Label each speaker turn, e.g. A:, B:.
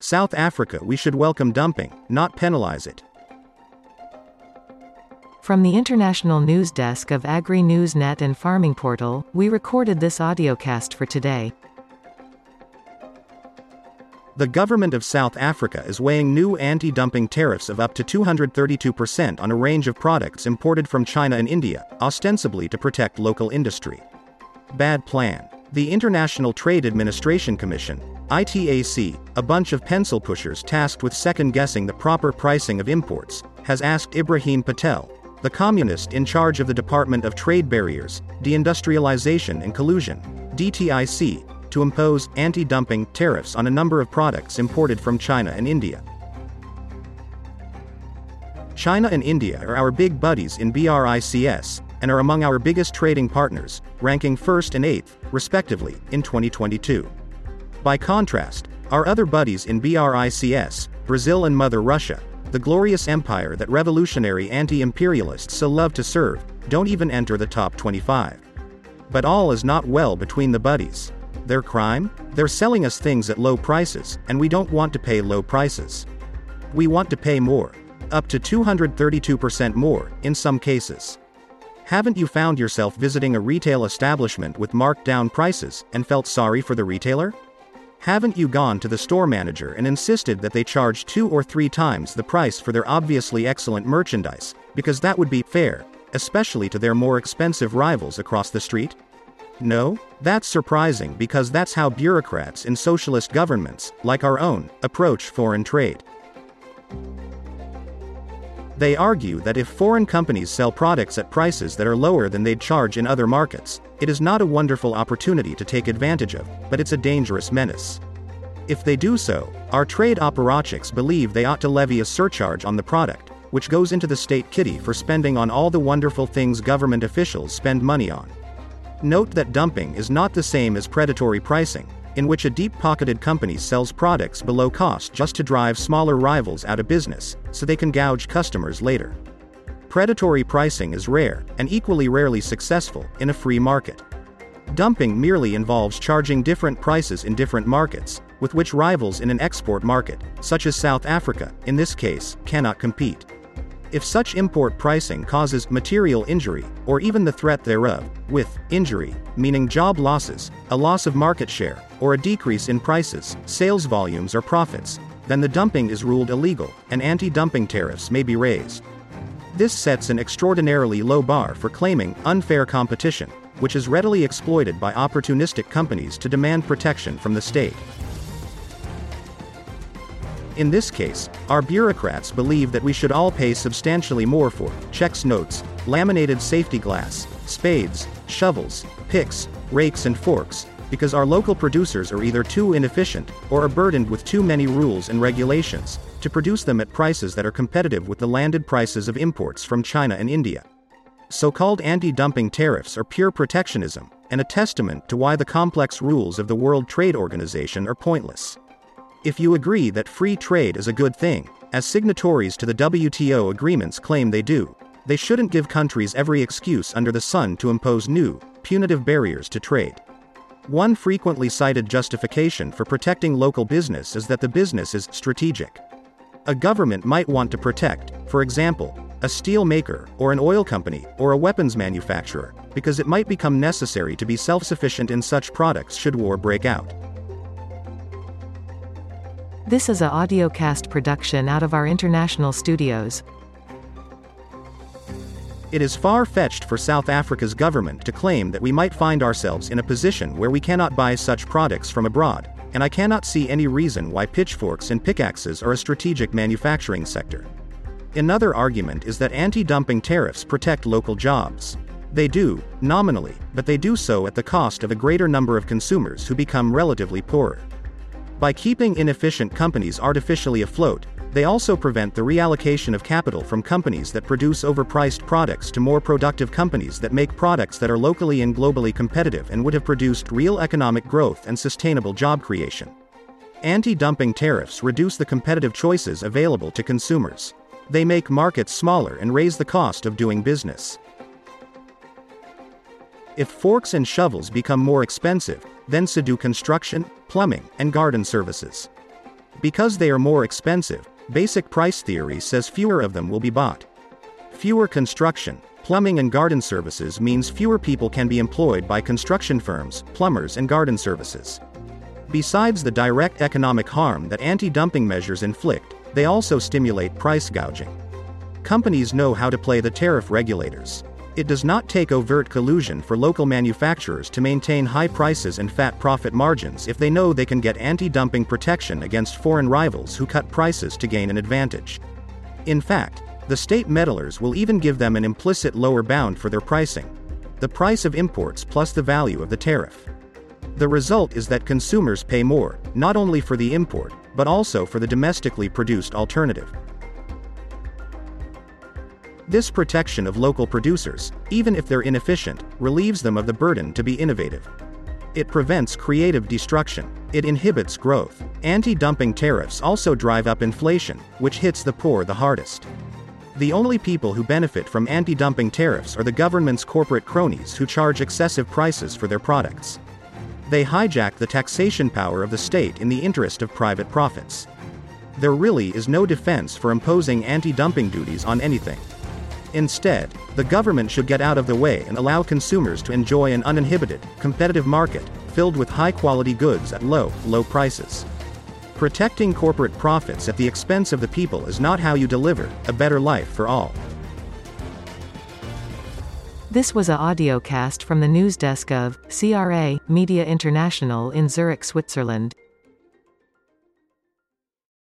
A: South Africa, we should welcome dumping, not penalize it.
B: From the international news desk of Agri News Net and Farming Portal, we recorded this audiocast for today.
A: The government of South Africa is weighing new anti dumping tariffs of up to 232% on a range of products imported from China and India, ostensibly to protect local industry. Bad plan. The International Trade Administration Commission, ITAC, a bunch of pencil pushers tasked with second guessing the proper pricing of imports, has asked Ebrahim Patel, the communist in charge of the Department of Trade Barriers, Deindustrialization and Collusion, DTIC, to impose anti dumping tariffs on a number of products imported from China and India. China and India are our big buddies in BRICS and are among our biggest trading partners, ranking first and eighth, respectively, in 2022. By contrast, our other buddies in BRICS, Brazil and Mother Russia, the glorious empire that revolutionary anti imperialists so love to serve, don't even enter the top 25. But all is not well between the buddies. Their crime? They're selling us things at low prices, and we don't want to pay low prices. We want to pay more. Up to 232% more, in some cases. Haven't you found yourself visiting a retail establishment with marked down prices and felt sorry for the retailer? Haven't you gone to the store manager and insisted that they charge two or three times the price for their obviously excellent merchandise, because that would be fair, especially to their more expensive rivals across the street? No? That's surprising because that's how bureaucrats in socialist governments, like our own, approach foreign trade. They argue that if foreign companies sell products at prices that are lower than they'd charge in other markets, it is not a wonderful opportunity to take advantage of, but it's a dangerous menace. If they do so, our trade apparatchiks believe they ought to levy a surcharge on the product, which goes into the state kitty for spending on all the wonderful things government officials spend money on. Note that dumping is not the same as predatory pricing, in which a deep pocketed company sells products below cost just to drive smaller rivals out of business, so they can gouge customers later. Predatory pricing is rare, and equally rarely successful, in a free market. Dumping merely involves charging different prices in different markets, with which rivals in an export market, such as South Africa, in this case, cannot compete. If such import pricing causes material injury, or even the threat thereof, with injury, meaning job losses, a loss of market share, or a decrease in prices, sales volumes, or profits, then the dumping is ruled illegal, and anti dumping tariffs may be raised. This sets an extraordinarily low bar for claiming unfair competition, which is readily exploited by opportunistic companies to demand protection from the state. In this case, our bureaucrats believe that we should all pay substantially more for checks notes, laminated safety glass, spades, shovels, picks, rakes, and forks, because our local producers are either too inefficient or are burdened with too many rules and regulations to produce them at prices that are competitive with the landed prices of imports from China and India. So called anti dumping tariffs are pure protectionism, and a testament to why the complex rules of the World Trade Organization are pointless. If you agree that free trade is a good thing, as signatories to the WTO agreements claim they do, they shouldn't give countries every excuse under the sun to impose new, punitive barriers to trade. One frequently cited justification for protecting local business is that the business is strategic. A government might want to protect, for example, a steel maker, or an oil company, or a weapons manufacturer, because it might become necessary to be self sufficient in such products should war break out.
B: This is a audiocast production out of our international studios.
A: It is far fetched for South Africa's government to claim that we might find ourselves in a position where we cannot buy such products from abroad, and I cannot see any reason why pitchforks and pickaxes are a strategic manufacturing sector. Another argument is that anti dumping tariffs protect local jobs. They do, nominally, but they do so at the cost of a greater number of consumers who become relatively poorer. By keeping inefficient companies artificially afloat, they also prevent the reallocation of capital from companies that produce overpriced products to more productive companies that make products that are locally and globally competitive and would have produced real economic growth and sustainable job creation. Anti dumping tariffs reduce the competitive choices available to consumers. They make markets smaller and raise the cost of doing business. If forks and shovels become more expensive, then so do construction, plumbing, and garden services. Because they are more expensive, basic price theory says fewer of them will be bought. Fewer construction, plumbing and garden services means fewer people can be employed by construction firms, plumbers and garden services. Besides the direct economic harm that anti-dumping measures inflict, they also stimulate price gouging. Companies know how to play the tariff regulators. It does not take overt collusion for local manufacturers to maintain high prices and fat profit margins if they know they can get anti dumping protection against foreign rivals who cut prices to gain an advantage. In fact, the state meddlers will even give them an implicit lower bound for their pricing the price of imports plus the value of the tariff. The result is that consumers pay more, not only for the import, but also for the domestically produced alternative. This protection of local producers, even if they're inefficient, relieves them of the burden to be innovative. It prevents creative destruction. It inhibits growth. Anti dumping tariffs also drive up inflation, which hits the poor the hardest. The only people who benefit from anti dumping tariffs are the government's corporate cronies who charge excessive prices for their products. They hijack the taxation power of the state in the interest of private profits. There really is no defense for imposing anti dumping duties on anything. Instead, the government should get out of the way and allow consumers to enjoy an uninhibited, competitive market, filled with high quality goods at low, low prices. Protecting corporate profits at the expense of the people is not how you deliver a better life for all.
B: This was a audio cast from the news desk of CRA Media International in Zurich, Switzerland.